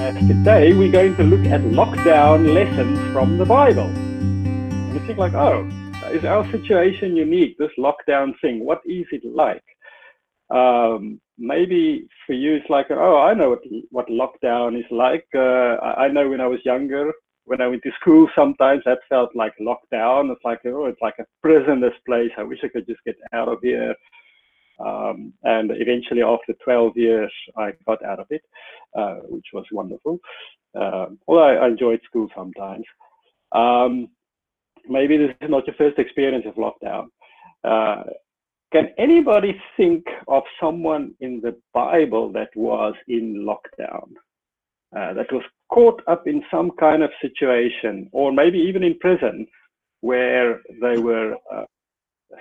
Uh, today we're going to look at lockdown lessons from the Bible. And you think like, oh, is our situation unique? This lockdown thing, what is it like? Um, maybe for you it's like, oh, I know what what lockdown is like. Uh, I, I know when I was younger, when I went to school, sometimes that felt like lockdown. It's like, oh, it's like a prison. This place. I wish I could just get out of here. Um, and eventually, after 12 years, I got out of it, uh, which was wonderful. Um, although I, I enjoyed school sometimes. Um, maybe this is not your first experience of lockdown. Uh, can anybody think of someone in the Bible that was in lockdown, uh, that was caught up in some kind of situation, or maybe even in prison, where they were uh,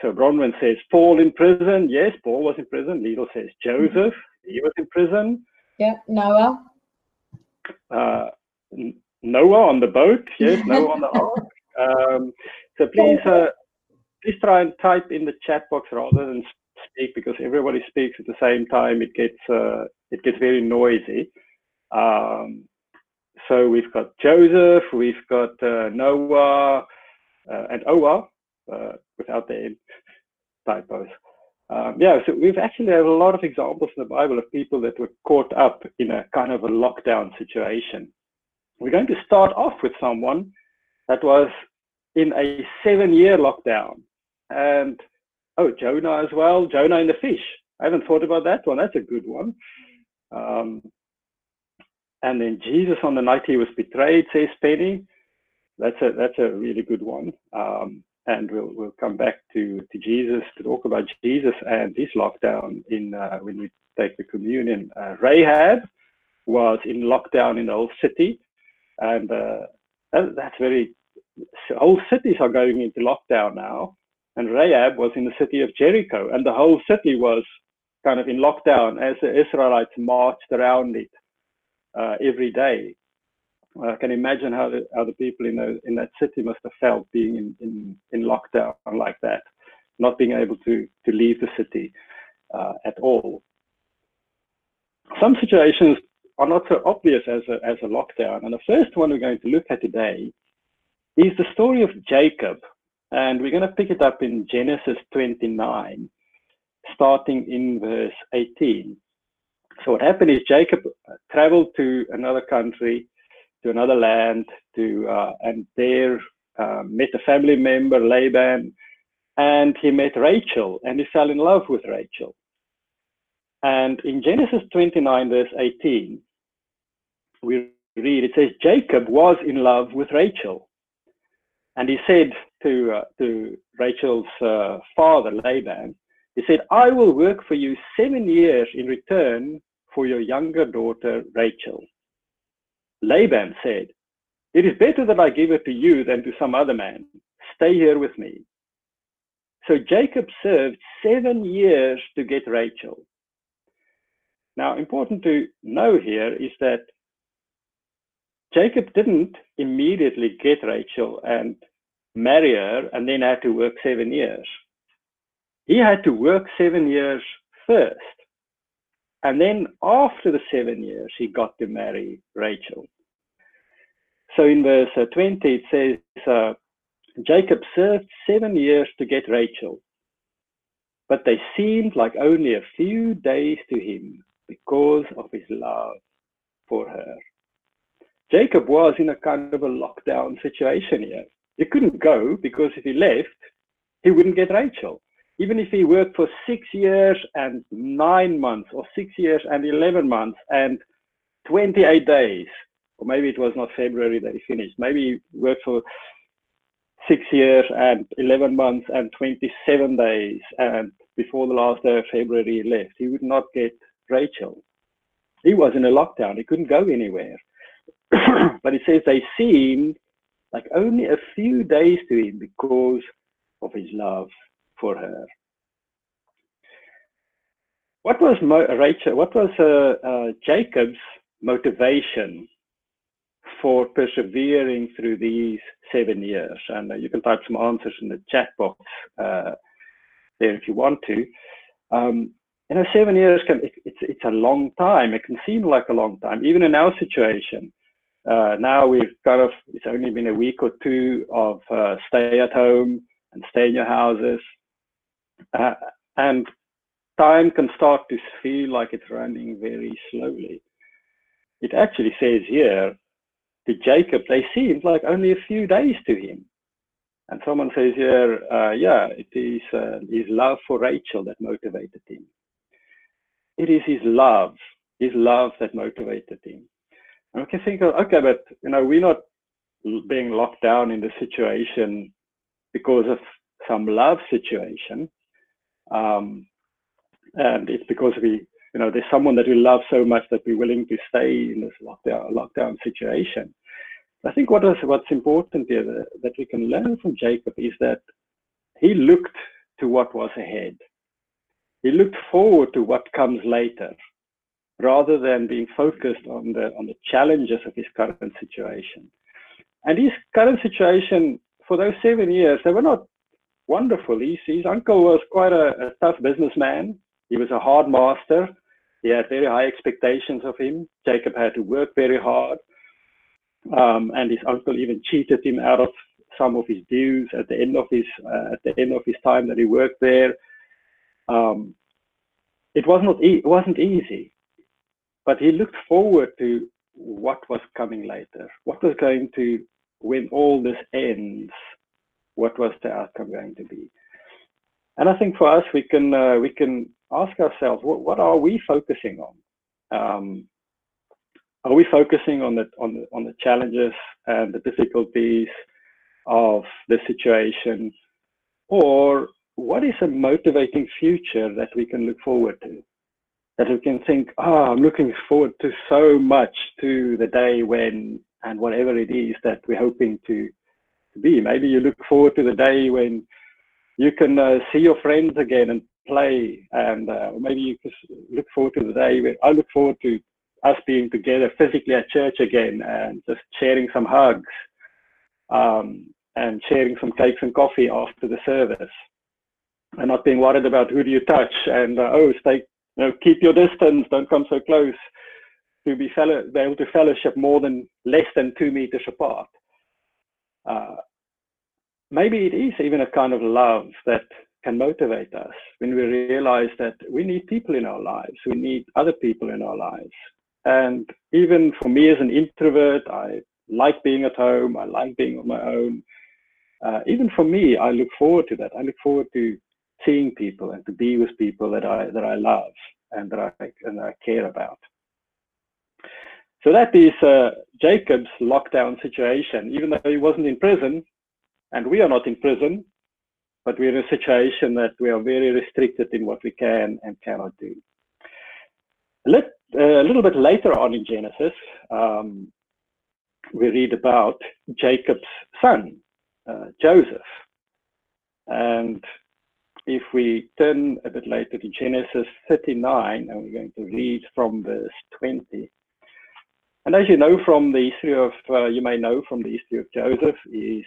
so Bronwyn says Paul in prison. Yes, Paul was in prison. Lidl says Joseph, he was in prison. Yeah, Noah. Uh, Noah on the boat. Yes, Noah on the ark. Um, so please, uh, please try and type in the chat box rather than speak because everybody speaks at the same time. It gets uh, it gets very noisy. Um, so we've got Joseph, we've got uh, Noah, uh, and Oah uh, without the typos. Um, yeah, so we've actually have a lot of examples in the Bible of people that were caught up in a kind of a lockdown situation. We're going to start off with someone that was in a seven-year lockdown, and oh, Jonah as well. Jonah in the fish. I haven't thought about that one. That's a good one. Um, and then Jesus on the night he was betrayed, says Penny. That's a that's a really good one. Um, and we'll we'll come back to to Jesus to talk about Jesus and his lockdown in uh, when we take the communion. Uh, Rahab was in lockdown in the whole city, and uh, that, that's very whole cities are going into lockdown now. And Rahab was in the city of Jericho, and the whole city was kind of in lockdown as the Israelites marched around it uh, every day. I can imagine how the, how the people in, those, in that city must have felt being in, in, in lockdown like that, not being able to, to leave the city uh, at all. Some situations are not so obvious as a, as a lockdown. And the first one we're going to look at today is the story of Jacob. And we're going to pick it up in Genesis 29, starting in verse 18. So what happened is Jacob traveled to another country to another land to uh, and there uh, met a family member Laban and he met Rachel and he fell in love with Rachel. And in Genesis 29 verse 18 we read it says Jacob was in love with Rachel. And he said to uh, to Rachel's uh, father Laban he said I will work for you 7 years in return for your younger daughter Rachel Laban said, It is better that I give it to you than to some other man. Stay here with me. So Jacob served seven years to get Rachel. Now, important to know here is that Jacob didn't immediately get Rachel and marry her and then had to work seven years. He had to work seven years first. And then after the seven years, he got to marry Rachel. So in verse uh, 20, it says, uh, Jacob served seven years to get Rachel, but they seemed like only a few days to him because of his love for her. Jacob was in a kind of a lockdown situation here. He couldn't go because if he left, he wouldn't get Rachel even if he worked for six years and nine months, or six years and 11 months and 28 days, or maybe it was not February that he finished, maybe he worked for six years and 11 months and 27 days, and before the last day of February he left, he would not get Rachel. He was in a lockdown, he couldn't go anywhere. but it says they seemed like only a few days to him because of his love for her. What was Mo- Rachel? What was uh, uh, Jacob's motivation for persevering through these seven years? And uh, you can type some answers in the chat box uh, there if you want to. Um, you know, seven years can it, it's it's a long time. It can seem like a long time, even in our situation. Uh, now we've kind of, it's only been a week or two of uh, stay at home and stay in your houses. Uh, and time can start to feel like it's running very slowly. It actually says here to Jacob, they seemed like only a few days to him. And someone says here, uh, yeah, it is uh, his love for Rachel that motivated him. It is his love, his love that motivated him. And we can think, of, okay, but you know, we're not being locked down in the situation because of some love situation. Um, and it's because we, you know, there's someone that we love so much that we're willing to stay in this lockdown, lockdown situation. I think what is what's important here that, that we can learn from Jacob is that he looked to what was ahead. He looked forward to what comes later, rather than being focused on the on the challenges of his current situation. And his current situation for those seven years, they were not wonderful. His, his uncle was quite a, a tough businessman. He was a hard master. He had very high expectations of him. Jacob had to work very hard. Um, and his uncle even cheated him out of some of his dues at the end of his uh, at the end of his time that he worked there. Um, it was not e- it wasn't easy, but he looked forward to what was coming later. What was going to when all this ends? What was the outcome going to be? And I think for us, we can uh, we can ask ourselves, what, what are we focusing on? Um, are we focusing on the on the on the challenges and the difficulties of the situation or what is a motivating future that we can look forward to that we can think oh i'm looking forward to so much to the day when and whatever it is that we're hoping to, to be. Maybe you look forward to the day when you can uh, see your friends again and play and uh, maybe you just look forward to the day when i look forward to us being together physically at church again and just sharing some hugs um, and sharing some cakes and coffee after the service and not being worried about who do you touch and uh, oh stay you know keep your distance. Don't come so close to be, fellow, be able to fellowship more than less than two meters apart. Uh, maybe it is even a kind of love that can motivate us when we realize that we need people in our lives we need other people in our lives and even for me as an introvert, I like being at home. I like being on my own. Uh, even for me, I look forward to that. I look forward to seeing people and to be with people that I that I love and that I and that I care about. So that is uh, Jacob's lockdown situation. Even though he wasn't in prison, and we are not in prison, but we're in a situation that we are very restricted in what we can and cannot do. Let a little bit later on in Genesis, um, we read about Jacob's son, uh, Joseph. And if we turn a bit later to Genesis 39, and we're going to read from verse 20. And as you know from the history of, uh, you may know from the history of Joseph, is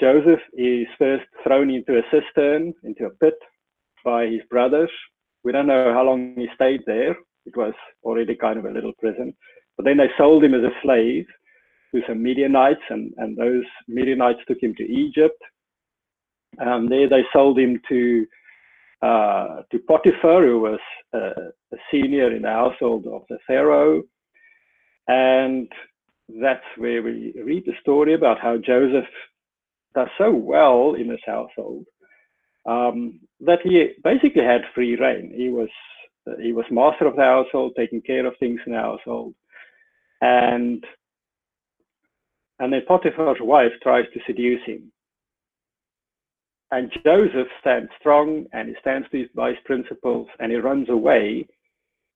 Joseph is first thrown into a cistern, into a pit by his brothers. We don't know how long he stayed there, it was already kind of a little prison. But then they sold him as a slave to some Midianites, and, and those Midianites took him to Egypt. And there they sold him to uh, to Potiphar, who was a senior in the household of the Pharaoh. And that's where we read the story about how Joseph does so well in his household um, that he basically had free reign. He was he was master of the household, taking care of things in the household. And and then Potiphar's wife tries to seduce him. And Joseph stands strong and he stands by his principles and he runs away.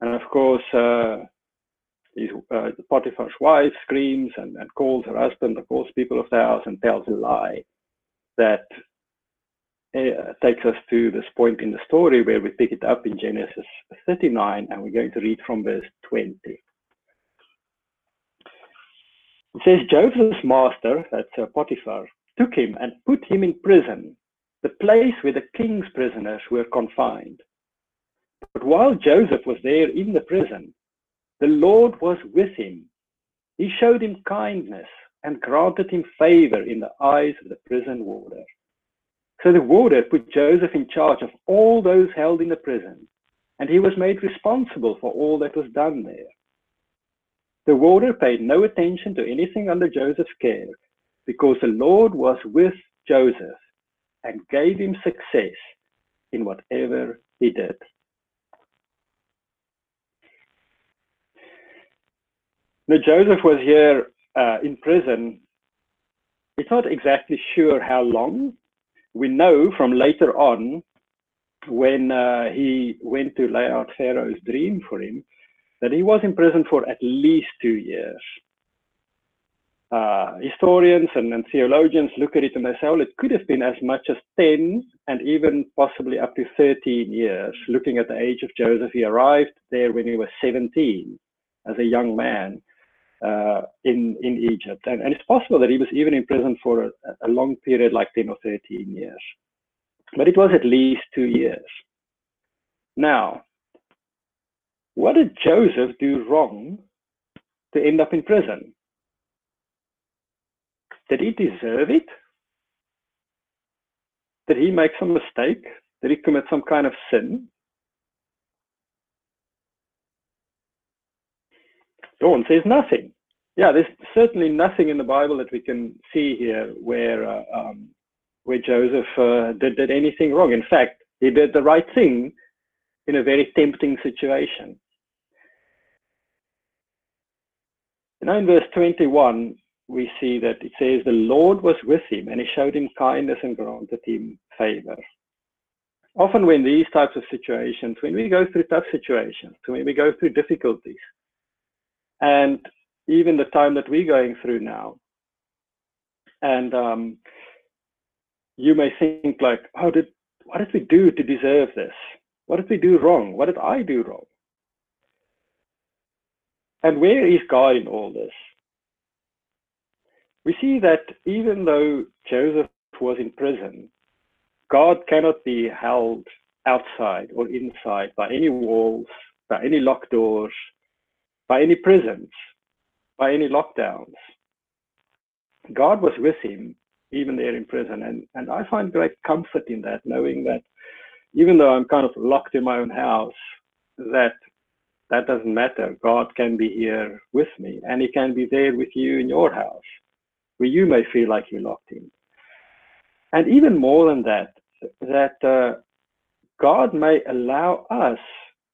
And of course, uh, his, uh, Potiphar's wife screams and, and calls her husband, calls people of the house, and tells a lie that uh, takes us to this point in the story where we pick it up in Genesis 39, and we're going to read from verse 20. It says, Joseph's master, that's uh, Potiphar, took him and put him in prison, the place where the king's prisoners were confined. But while Joseph was there in the prison, the Lord was with him. He showed him kindness and granted him favor in the eyes of the prison warder. So the warder put Joseph in charge of all those held in the prison, and he was made responsible for all that was done there. The warder paid no attention to anything under Joseph's care because the Lord was with Joseph and gave him success in whatever he did. Now, Joseph was here uh, in prison. It's not exactly sure how long. We know from later on when uh, he went to lay out Pharaoh's dream for him that he was in prison for at least two years. Uh, historians and, and, theologians look at it and they say, well, it could have been as much as 10 and even possibly up to 13 years. Looking at the age of Joseph, he arrived there when he was 17 as a young man uh, in, in Egypt. And, and, it's possible that he was even in prison for a, a long period, like 10 or 13 years. But it was at least two years. Now, what did Joseph do wrong to end up in prison? Did he deserve it? Did he make some mistake? Did he commit some kind of sin? Dawn says nothing. Yeah, there's certainly nothing in the Bible that we can see here where uh, um, where Joseph uh, did, did anything wrong. In fact, he did the right thing in a very tempting situation. Now in verse 21, we see that it says, The Lord was with him and he showed him kindness and granted him favor. Often, when these types of situations, when we go through tough situations, when we go through difficulties, and even the time that we're going through now, and um, you may think like, "How did what did we do to deserve this? What did we do wrong? What did I do wrong?" And where is God in all this? We see that even though Joseph was in prison, God cannot be held outside or inside by any walls, by any locked doors, by any prisons, by any lockdowns. God was with him even there in prison. And, and I find great comfort in that, knowing that even though I'm kind of locked in my own house, that that doesn't matter. God can be here with me and he can be there with you in your house where you may feel like you're locked in. And even more than that, that uh, God may allow us,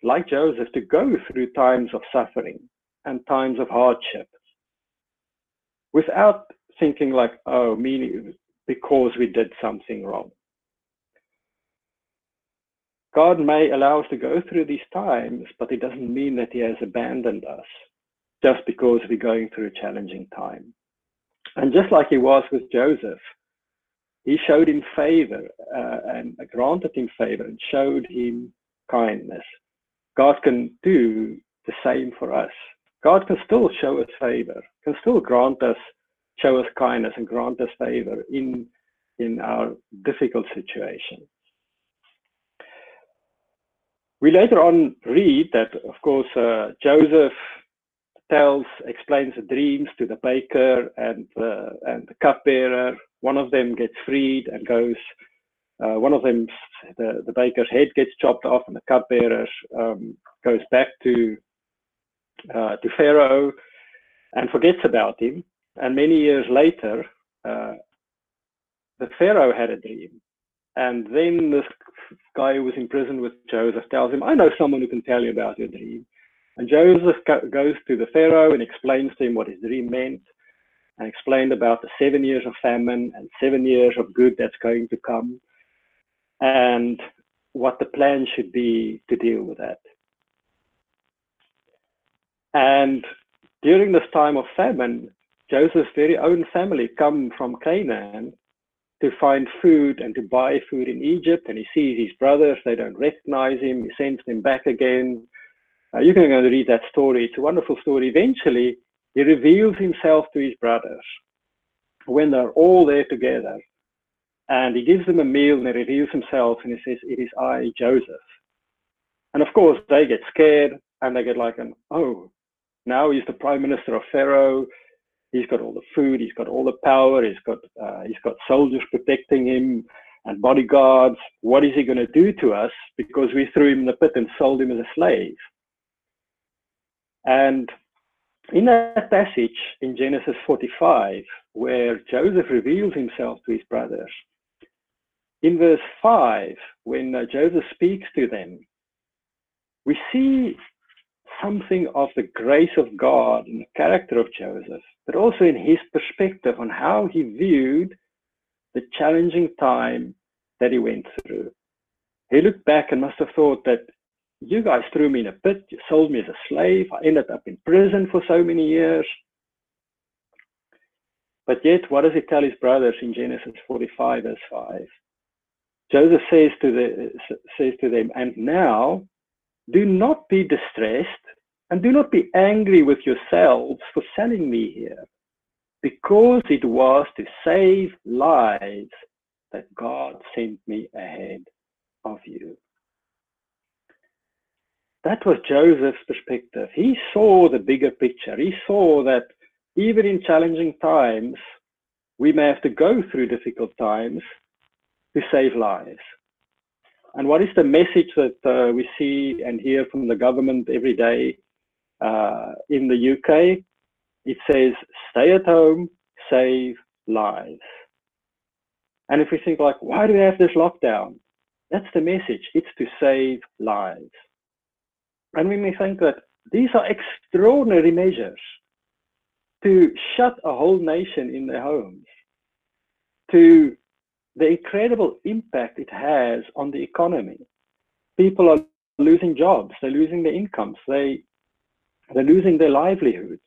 like Joseph, to go through times of suffering and times of hardship without thinking like, oh, meaning because we did something wrong. God may allow us to go through these times, but it doesn't mean that He has abandoned us just because we're going through a challenging time. And just like He was with Joseph, He showed him favor uh, and granted him favor and showed him kindness. God can do the same for us. God can still show us favor, can still grant us, show us kindness and grant us favor in, in our difficult situation. We later on read that, of course, uh, Joseph tells, explains the dreams to the baker and uh, and the cupbearer. One of them gets freed and goes. Uh, one of them, the, the baker's head gets chopped off, and the cupbearer um, goes back to uh, to Pharaoh and forgets about him. And many years later, uh, the Pharaoh had a dream, and then this guy who was in prison with Joseph tells him, I know someone who can tell you about your dream. And Joseph goes to the Pharaoh and explains to him what his dream meant and explained about the seven years of famine and seven years of good that's going to come and what the plan should be to deal with that. And during this time of famine, Joseph's very own family come from Canaan to find food and to buy food in Egypt. And he sees his brothers, they don't recognize him. He sends them back again. Uh, you can go and read that story. It's a wonderful story. Eventually, he reveals himself to his brothers when they're all there together. And he gives them a meal and he reveals himself and he says, It is I, Joseph. And of course, they get scared and they get like an, oh, now he's the prime minister of Pharaoh. He's got all the food. He's got all the power. He's got uh, he's got soldiers protecting him and bodyguards. What is he going to do to us because we threw him in the pit and sold him as a slave? And in that passage in Genesis 45, where Joseph reveals himself to his brothers, in verse 5, when uh, Joseph speaks to them, we see something of the grace of God in the character of Joseph, but also in his perspective on how he viewed the challenging time that he went through. He looked back and must have thought that you guys threw me in a pit, you sold me as a slave, I ended up in prison for so many years. But yet, what does he tell his brothers in Genesis 45, verse 5? Joseph says to, the, says to them, And now do not be distressed and do not be angry with yourselves for selling me here, because it was to save lives that God sent me ahead of you. That was Joseph's perspective. He saw the bigger picture. He saw that even in challenging times, we may have to go through difficult times save lives. And what is the message that uh, we see and hear from the government every day uh, in the UK? It says, stay at home, save lives. And if we think like, why do we have this lockdown? That's the message. It's to save lives. And we may think that these are extraordinary measures to shut a whole nation in their homes, to the incredible impact it has on the economy. People are losing jobs, they're losing their incomes, they, they're losing their livelihoods.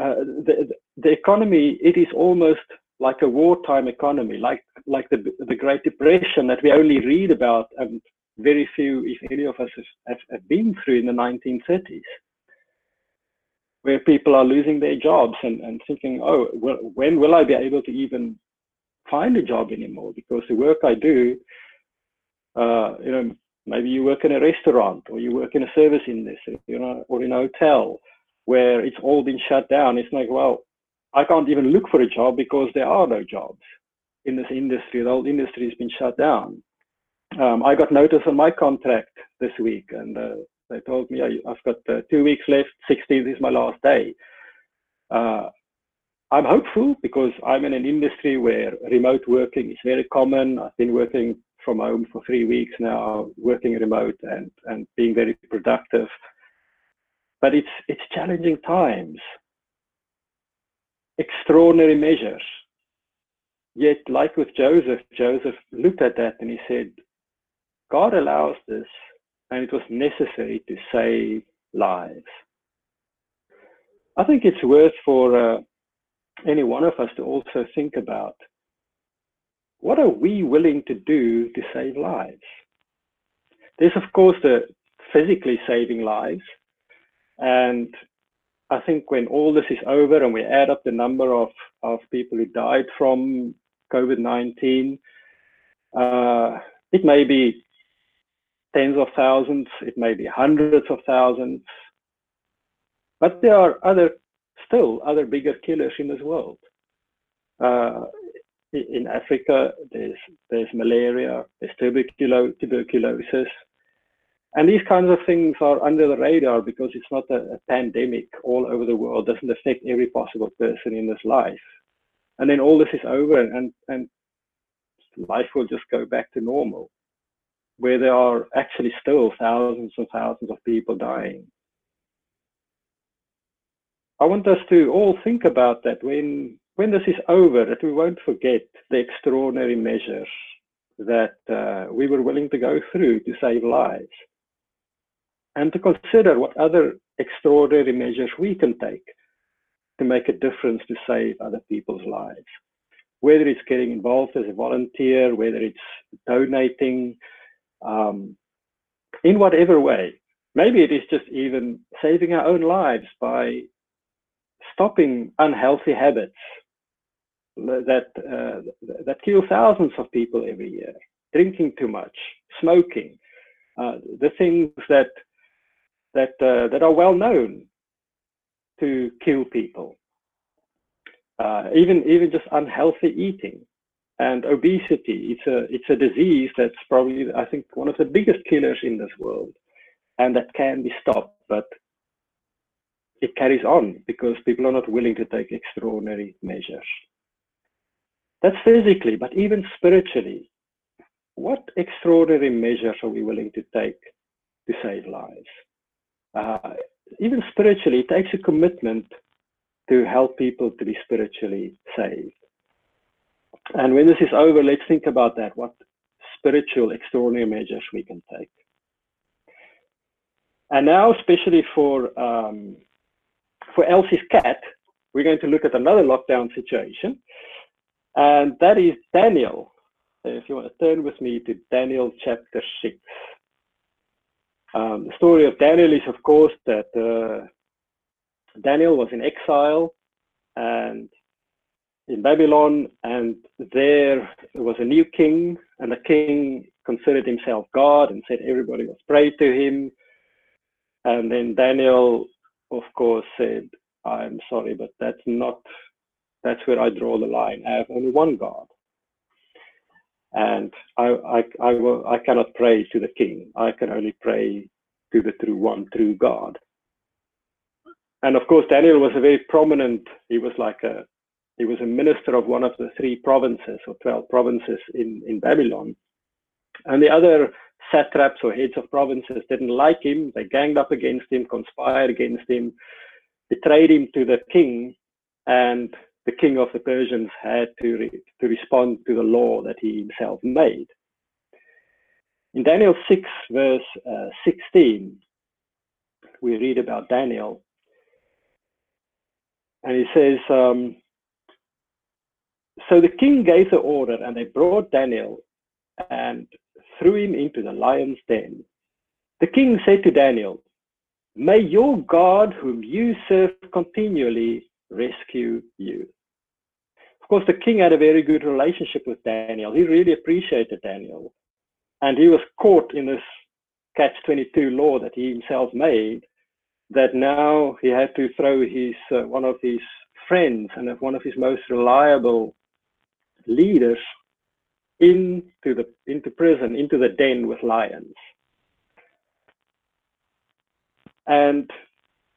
Uh, the, the economy, it is almost like a wartime economy, like like the the Great Depression that we only read about and very few, if any of us, have, have been through in the 1930s, where people are losing their jobs and, and thinking, oh, well, when will I be able to even find a job anymore? Because the work I do, uh, you know, maybe you work in a restaurant or you work in a service industry, you know, or in a hotel where it's all been shut down. It's like, well, I can't even look for a job because there are no jobs in this industry. The whole industry has been shut down. Um, I got notice on my contract this week, and uh, they told me I, have got uh, two weeks left. 16th is my last day. Uh, I'm hopeful because I'm in an industry where remote working is very common. I've been working from home for three weeks now, working remote and, and being very productive. But it's it's challenging times extraordinary measures. Yet, like with Joseph, Joseph looked at that and he said, God allows this, and it was necessary to save lives. I think it's worth for uh, any one of us to also think about what are we willing to do to save lives? There's, of course, the physically saving lives, and I think when all this is over and we add up the number of, of people who died from COVID 19, uh, it may be tens of thousands, it may be hundreds of thousands, but there are other, still other bigger killers in this world. Uh, in Africa, there's, there's malaria, there's tuberculo tuberculosis, and these kinds of things are under the radar because it's not a, a pandemic all over the world, doesn't affect every possible person in this life. And then all this is over and, and life will just go back to normal, where there are actually still thousands and thousands of people dying. I want us to all think about that when when this is over, that we won't forget the extraordinary measures that uh, we were willing to go through to save lives and to consider what other extraordinary measures we can take to make a difference to save other people's lives. Whether it's getting involved as a volunteer, whether it's donating, um, in whatever way. Maybe it is just even saving our own lives by stopping unhealthy habits that uh, that kill thousands of people every year. Drinking too much, smoking, uh, the things that that uh, that are well known to kill people. Uh, even even just unhealthy eating and obesity. It's a it's a disease that's probably I think one of the biggest killers in this world, and that can be stopped, but it carries on because people are not willing to take extraordinary measures. That's physically, but even spiritually, what extraordinary measures are we willing to take to save lives? Uh, even spiritually, it takes a commitment to help people to be spiritually saved. And when this is over, let's think about that. What spiritual extraordinary measures we can take. And now, especially for um, for Elsie's cat, we're going to look at another lockdown situation, and that is Daniel. If you want to turn with me to Daniel chapter six. Um, the story of Daniel is, of course, that uh, Daniel was in exile and in Babylon, and there was a new king, and the king considered himself God and said everybody was prayed to him. And then Daniel, of course, said, I'm sorry, but that's not, that's where I draw the line. I have only one God. And I, I, I, will, I cannot pray to the king. I can only pray to the true one, true God. And of course, Daniel was a very prominent, he was like a, he was a minister of one of the three provinces or 12 provinces in, in Babylon. And the other satraps or heads of provinces didn't like him. They ganged up against him, conspired against him, betrayed him to the king, and the king of the Persians had to, re to respond to the law that he himself made. In Daniel 6, verse uh, 16, we read about Daniel. And he says, um, So the king gave the order, and they brought Daniel and threw him into the lion's den. The king said to Daniel, May your God, whom you serve continually, rescue you. Of course, the king had a very good relationship with Daniel. He really appreciated Daniel. And he was caught in this catch 22 law that he himself made that now he had to throw his uh, one of his friends and one of his most reliable leaders into the into prison into the den with lions. And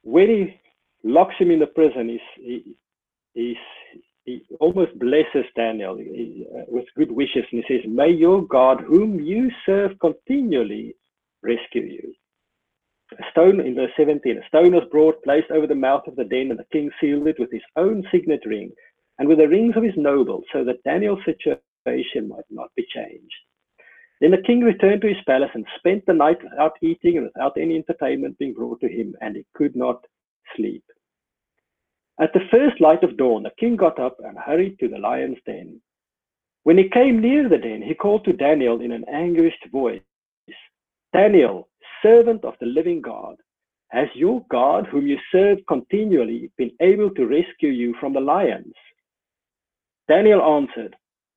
when he locks him in the prison he's, he, he's, he almost blesses Daniel he, uh, with good wishes and he says may your God whom you serve continually rescue you. A stone in verse 17 a stone was brought placed over the mouth of the den and the king sealed it with his own signet ring and with the rings of his nobles so that Daniel's might not be changed. Then the king returned to his palace and spent the night without eating and without any entertainment being brought to him and he could not sleep. At the first light of dawn the king got up and hurried to the lion's den. When he came near the den he called to Daniel in an anguished voice Daniel servant of the living God, has your God, whom you serve continually, been able to rescue you from the lions? Daniel answered,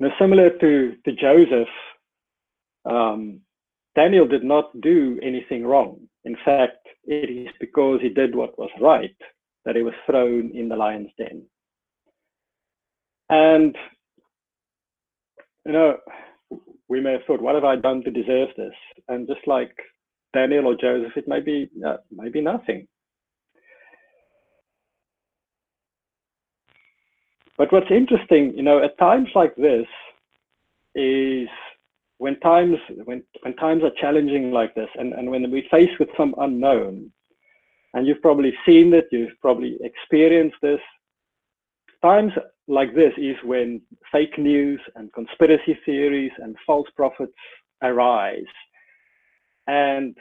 Now, similar to, to Joseph, um, Daniel did not do anything wrong. In fact, it is because he did what was right that he was thrown in the lion's den. And, you know, we may have thought, what have I done to deserve this? And just like Daniel or Joseph, it may be, uh, maybe nothing. But what's interesting, you know, at times like this is when times when when times are challenging like this and, and when we face with some unknown, and you've probably seen it, you've probably experienced this, times like this is when fake news and conspiracy theories and false prophets arise. And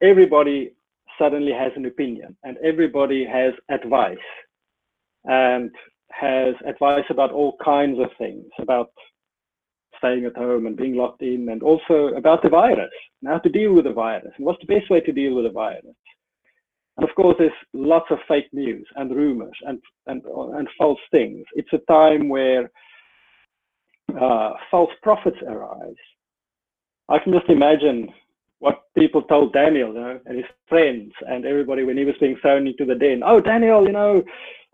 everybody suddenly has an opinion and everybody has advice and has advice about all kinds of things about staying at home and being locked in and also about the virus and how to deal with the virus and what's the best way to deal with the virus and of course, there's lots of fake news and rumors and and and false things. It's a time where uh, false prophets arise. I can just imagine what people told Daniel, you know, and his friends and everybody when he was being thrown into the den. Oh, Daniel, you know,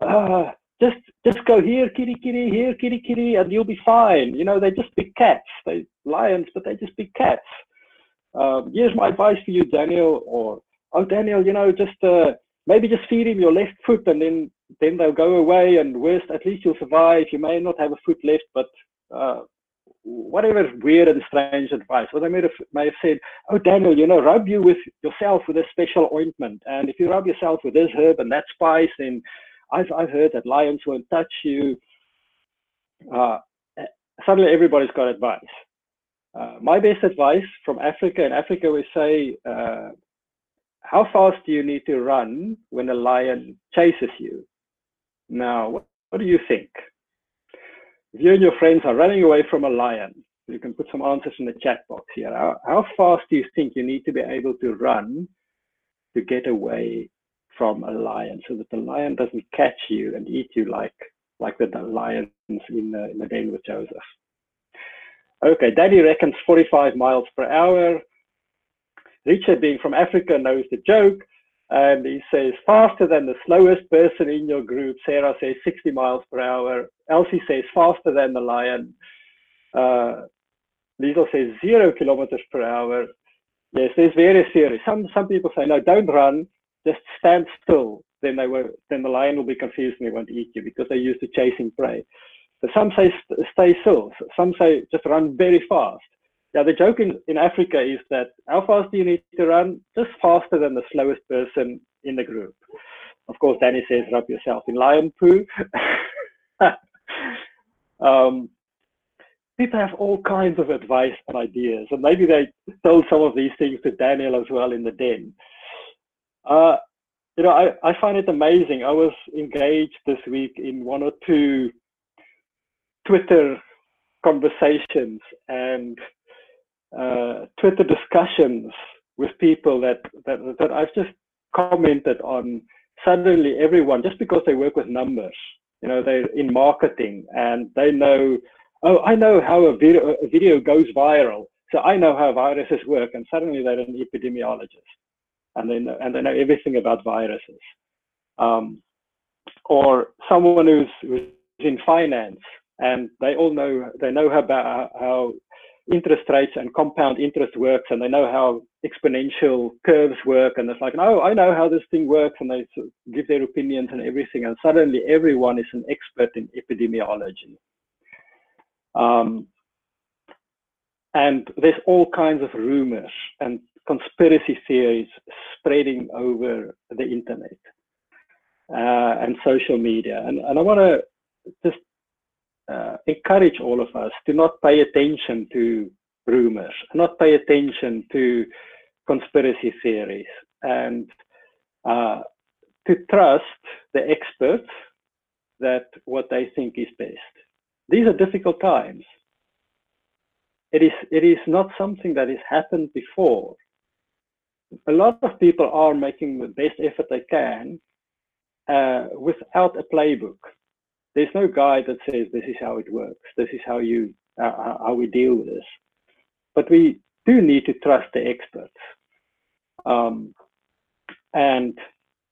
uh, just just go here, kitty, kitty, here, kitty, kitty, and you'll be fine. You know, they just be cats. They lions, but they just be cats. Um, here's my advice for you, Daniel, or oh Daniel, you know, just uh, maybe just feed him your left foot and then then they'll go away and worst at least you'll survive. You may not have a foot left, but uh, whatever weird and strange advice. Or they may have, may have said, oh Daniel, you know, rub you with yourself with a special ointment, and if you rub yourself with this herb and that spice, then I've I've heard that lions won't touch you. Uh, suddenly everybody's got advice. Uh, my best advice from Africa, in Africa we say, uh, how fast do you need to run when a lion chases you? Now, what, what do you think? If you and your friends are running away from a lion, you can put some answers in the chat box here. How, how fast do you think you need to be able to run to get away from a lion so that the lion doesn't catch you and eat you like like the lions in, uh, in the den with Joseph? Okay, Daddy reckons 45 miles per hour. Richard, being from Africa, knows the joke. And he says, faster than the slowest person in your group. Sarah says 60 miles per hour. Elsie says, faster than the lion. Uh, Liesel says, zero kilometers per hour. Yes, there's various theories. Some, some people say, no, don't run, just stand still. Then, they will, then the lion will be confused and they won't eat you because they're used to chasing prey. But some say stay still. Some say just run very fast yeah, the joke in, in Africa is that how fast do you need to run? Just faster than the slowest person in the group. Of course, Danny says, rub yourself in lion poo. um, people have all kinds of advice and ideas, and maybe they told some of these things to Daniel as well in the den. Uh, you know, I, I find it amazing. I was engaged this week in one or two Twitter conversations, and uh, Twitter discussions with people that, that that I've just commented on. Suddenly, everyone just because they work with numbers, you know, they're in marketing and they know. Oh, I know how a video, a video goes viral, so I know how viruses work. And suddenly, they're an epidemiologist, and they know, and they know everything about viruses. Um, or someone who's, who's in finance and they all know they know about how interest rates and compound interest works and they know how exponential curves work and it's like no i know how this thing works and they give their opinions and everything and suddenly everyone is an expert in epidemiology um, and there's all kinds of rumors and conspiracy theories spreading over the internet uh, and social media and, and i want to just uh, encourage all of us to not pay attention to rumors, not pay attention to conspiracy theories, and uh, to trust the experts that what they think is best. These are difficult times. It is, it is not something that has happened before. A lot of people are making the best effort they can uh, without a playbook there's no guide that says this is how it works. This is how you uh, how we deal with this. But we do need to trust the experts um, and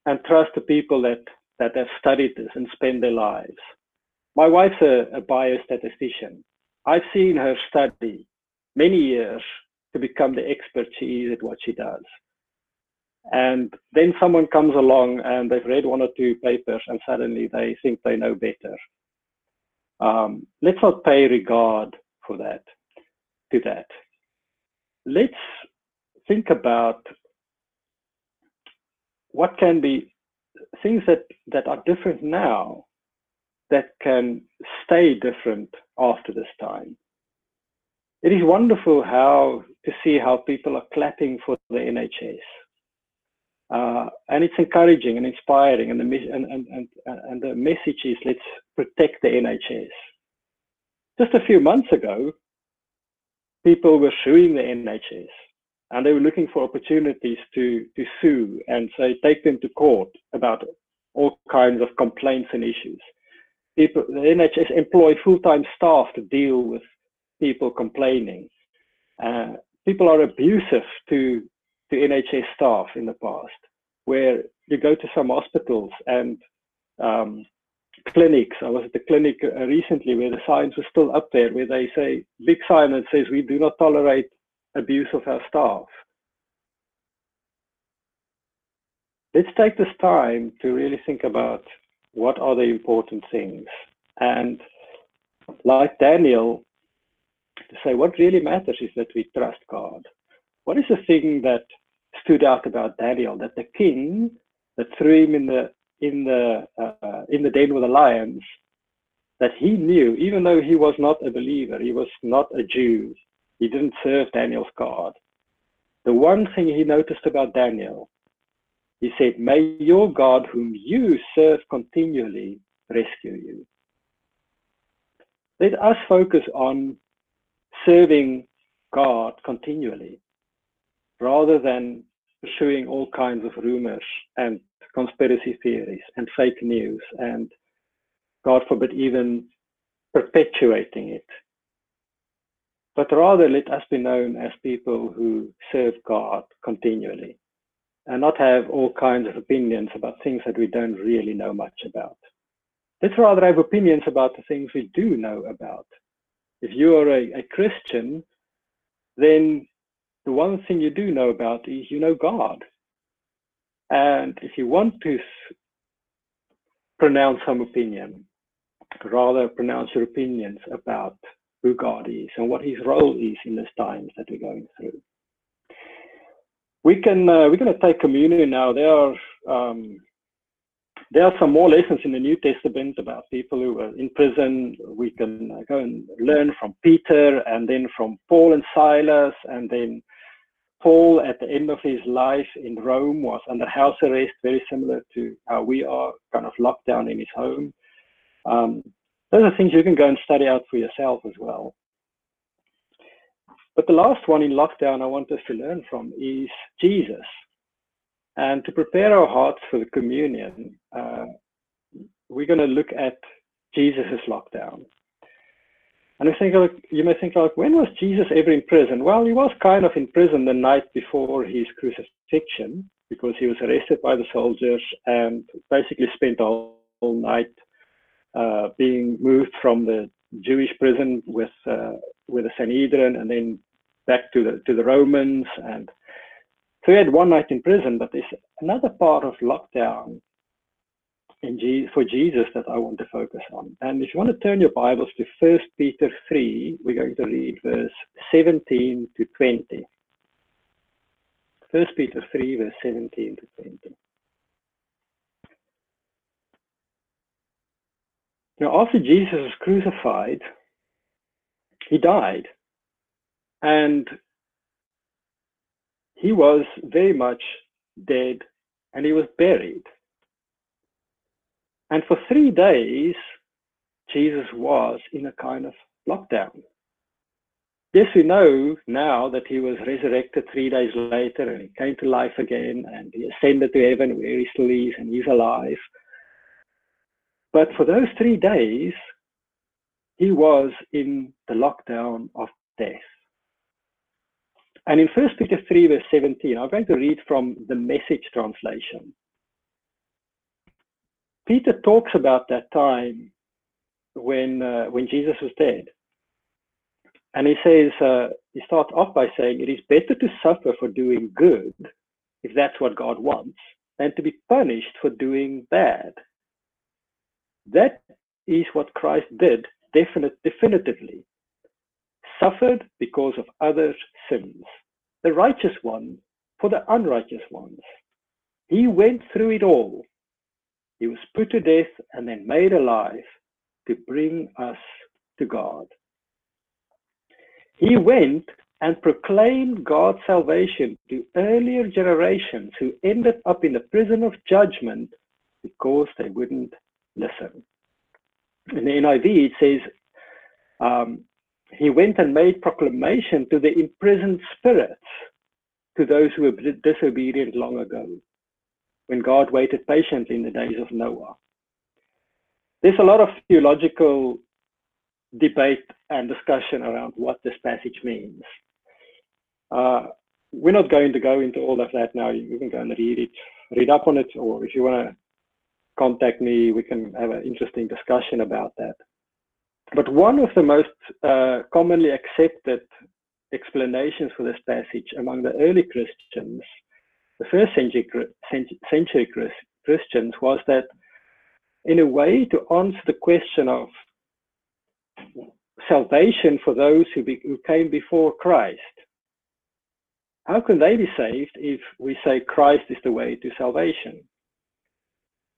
and trust the people that that have studied this and spend their lives. My wife's a, a biostatistician. I've seen her study many years to become the expert she is at what she does. And then someone comes along and they've read one or two papers and suddenly they think they know better. Um, let's not pay regard for that, to that. Let's think about what can be things that, that are different now that can stay different after this time. It is wonderful how to see how people are clapping for the NHS. Uh, and it's encouraging and inspiring, and the, and, and, and, and the message is let's protect the NHS. Just a few months ago, people were suing the NHS and they were looking for opportunities to, to sue and say, take them to court about all kinds of complaints and issues. People, the NHS employ full-time staff to deal with people complaining. Uh, people are abusive to, to NHS staff in the past, where you go to some hospitals and um, clinics. I was at the clinic uh, recently where the signs were still up there, where they say, big sign that says, we do not tolerate abuse of our staff. Let's take this time to really think about what are the important things. And like Daniel, to say what really matters is that we trust God. What is the thing that stood out about Daniel that the king that threw him in the in the uh, in the den with the lions that he knew, even though he was not a believer, he was not a Jew, he didn't serve Daniel's God. The one thing he noticed about Daniel, he said, May your God, whom you serve continually, rescue you. Let us focus on serving God continually rather than pursuing all kinds of rumors and conspiracy theories and fake news and, God forbid, even perpetuating it but rather let us be known as people who serve God continually and not have all kinds of opinions about things that we don't really know much about. Let's rather have opinions about the things we do know about. If you are a, a Christian, then the one thing you do know about is you know God. And if you want to pronounce some opinion, rather pronounce your opinions about who God is and what his role is in these times that we're going through. We can, uh, we're going to take communion now. There are, um, there are some more lessons in the New Testament about people who were in prison. We can uh, go and learn from Peter and then from Paul and Silas and then Paul at the end of his life in Rome was under house arrest, very similar to how we are kind of locked down in his home. Um, those are things you can go and study out for yourself as well. But the last one in lockdown I want us to learn from is Jesus. And to prepare our hearts for the communion, uh, we're going to look at Jesus' lockdown. And I think you may think like, when was Jesus ever in prison? Well, he was kind of in prison the night before his crucifixion because he was arrested by the soldiers and basically spent whole night uh, being moved from the Jewish prison with uh, with the Sanhedrin and then back to the to the Romans and so he had one night in prison. But there's another part of lockdown in G- for Jesus that I want to focus on. And if you want to turn your Bibles to First Peter three, we're going to read verse 17 to 20. First Peter 3, verse 17 to 20. Now, after Jesus was crucified, he died. And he was very much dead and he was buried. And for three days, Jesus was in a kind of lockdown. Yes, we know now that he was resurrected three days later and he came to life again and he ascended to heaven where he still is and he's alive. But for those three days, he was in the lockdown of death. And in 1 Peter 3, verse 17, I'm going to read from the message translation. Peter talks about that time when, uh, when Jesus was dead. And he says, uh, he starts off by saying, it is better to suffer for doing good, if that's what God wants, than to be punished for doing bad. That is what Christ did definite, definitively. Suffered because of others' sins. The righteous one for the unrighteous ones. He went through it all. He was put to death and then made alive to bring us to God. He went and proclaimed God's salvation to earlier generations who ended up in the prison of judgment because they wouldn't listen. In the NIV, it says, um, He went and made proclamation to the imprisoned spirits, to those who were disobedient long ago, when God waited patiently in the days of Noah. There's a lot of theological debate and discussion around what this passage means. Uh, we're not going to go into all of that now. You can go and read it, read up on it, or if you want to contact me, we can have an interesting discussion about that. But one of the most uh, commonly accepted explanations for this passage among the early Christians, the first century, century Christians, was that in a way to answer the question of salvation for those who, be, who came before Christ. How can they be saved if we say Christ is the way to salvation?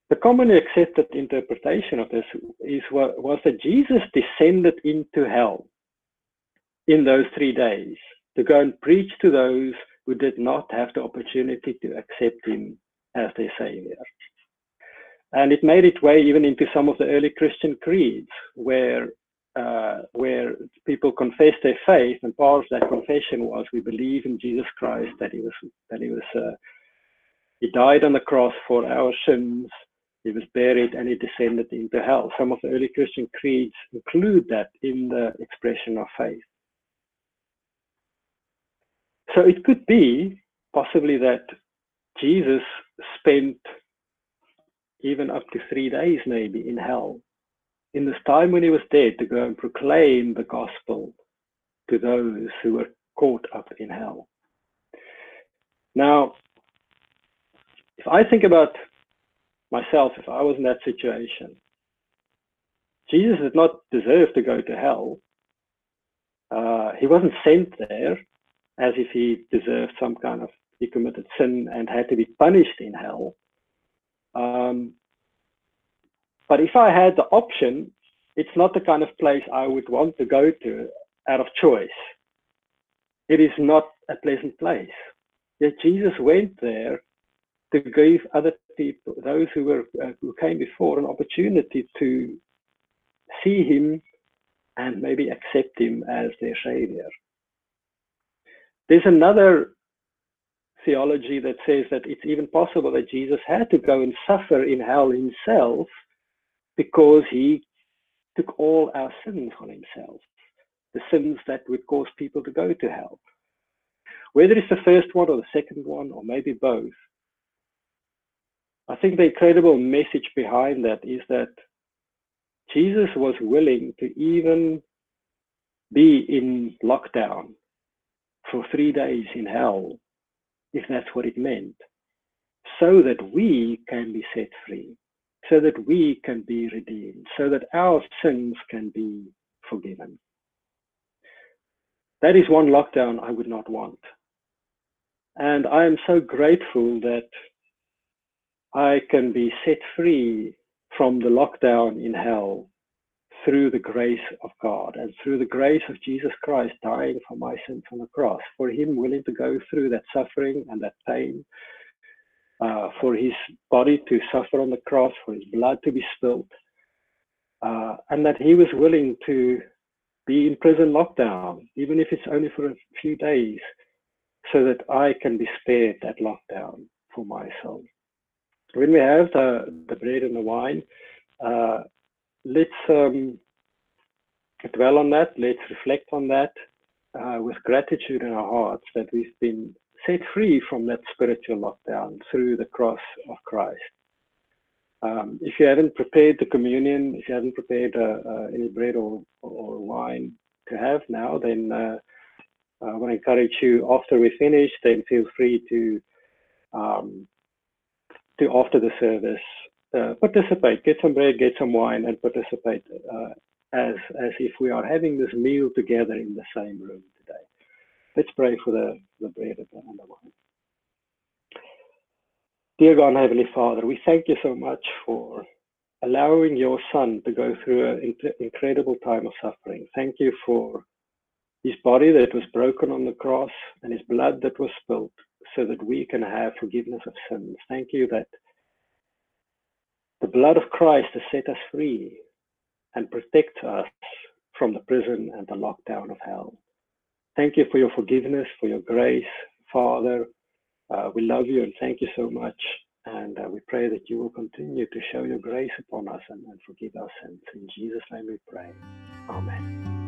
The commonly accepted interpretation of this is was that Jesus descended into hell in those three days to go and preach to those who did not have the opportunity to accept him as their savior. And it made its way even into some of the early Christian creeds, where uh, where people confess their faith, and part of that confession was we believe in Jesus Christ that he was that he was uh, he died on the cross for our sins, he was buried, and he descended into hell. Some of the early Christian creeds include that in the expression of faith. So it could be possibly that Jesus spent even up to three days maybe in hell in this time when he was dead to go and proclaim the gospel to those who were caught up in hell. Now, if I think about myself, if I was in that situation, Jesus did not deserve to go to hell. Uh, he wasn't sent there as if he deserved some kind of, he committed sin and had to be punished in hell. Um, but if I had the option, it's not the kind of place I would want to go to out of choice. It is not a pleasant place. Yet Jesus went there to give other people, those who were uh, who came before, an opportunity to see him and maybe accept him as their savior. There's another theology that says that it's even possible that Jesus had to go and suffer in hell himself because he took all our sins on himself, the sins that would cause people to go to hell. Whether it's the first one or the second one, or maybe both, I think the incredible message behind that is that Jesus was willing to even be in lockdown for three days in hell, if that's what it meant, so that we can be set free so that we can be redeemed, so that our sins can be forgiven. That is one lockdown I would not want. And I am so grateful that I can be set free from the lockdown in hell through the grace of God and through the grace of Jesus Christ dying for my sins on the cross, for Him willing to go through that suffering and that pain uh, for his body to suffer on the cross, for his blood to be spilled, uh, and that he was willing to be in prison lockdown, even if it's only for a few days, so that I can be spared that lockdown for my soul. When we have the, the bread and the wine, uh, let's um, dwell on that, let's reflect on that uh, with gratitude in our hearts that we've been set free from that spiritual lockdown through the cross of Christ. Um, if you haven't prepared the communion, if you haven't prepared uh, uh, any bread or, or wine to have now, then uh, I want to encourage you after we finish, then feel free to um, to after the service uh, participate, get some bread, get some wine, and participate uh, as as if we are having this meal together in the same room. Today. Let's pray for the, the bread and the wine. Dear God Heavenly Father, we thank you so much for allowing your son to go through an incredible time of suffering. Thank you for his body that was broken on the cross and his blood that was spilled so that we can have forgiveness of sins. Thank you that the blood of Christ has set us free and protects us from the prison and the lockdown of hell. Thank you for your forgiveness, for your grace, Father. Uh, we love you and thank you so much. And uh, we pray that you will continue to show your grace upon us and, and forgive our sins. In Jesus' name we pray. Amen.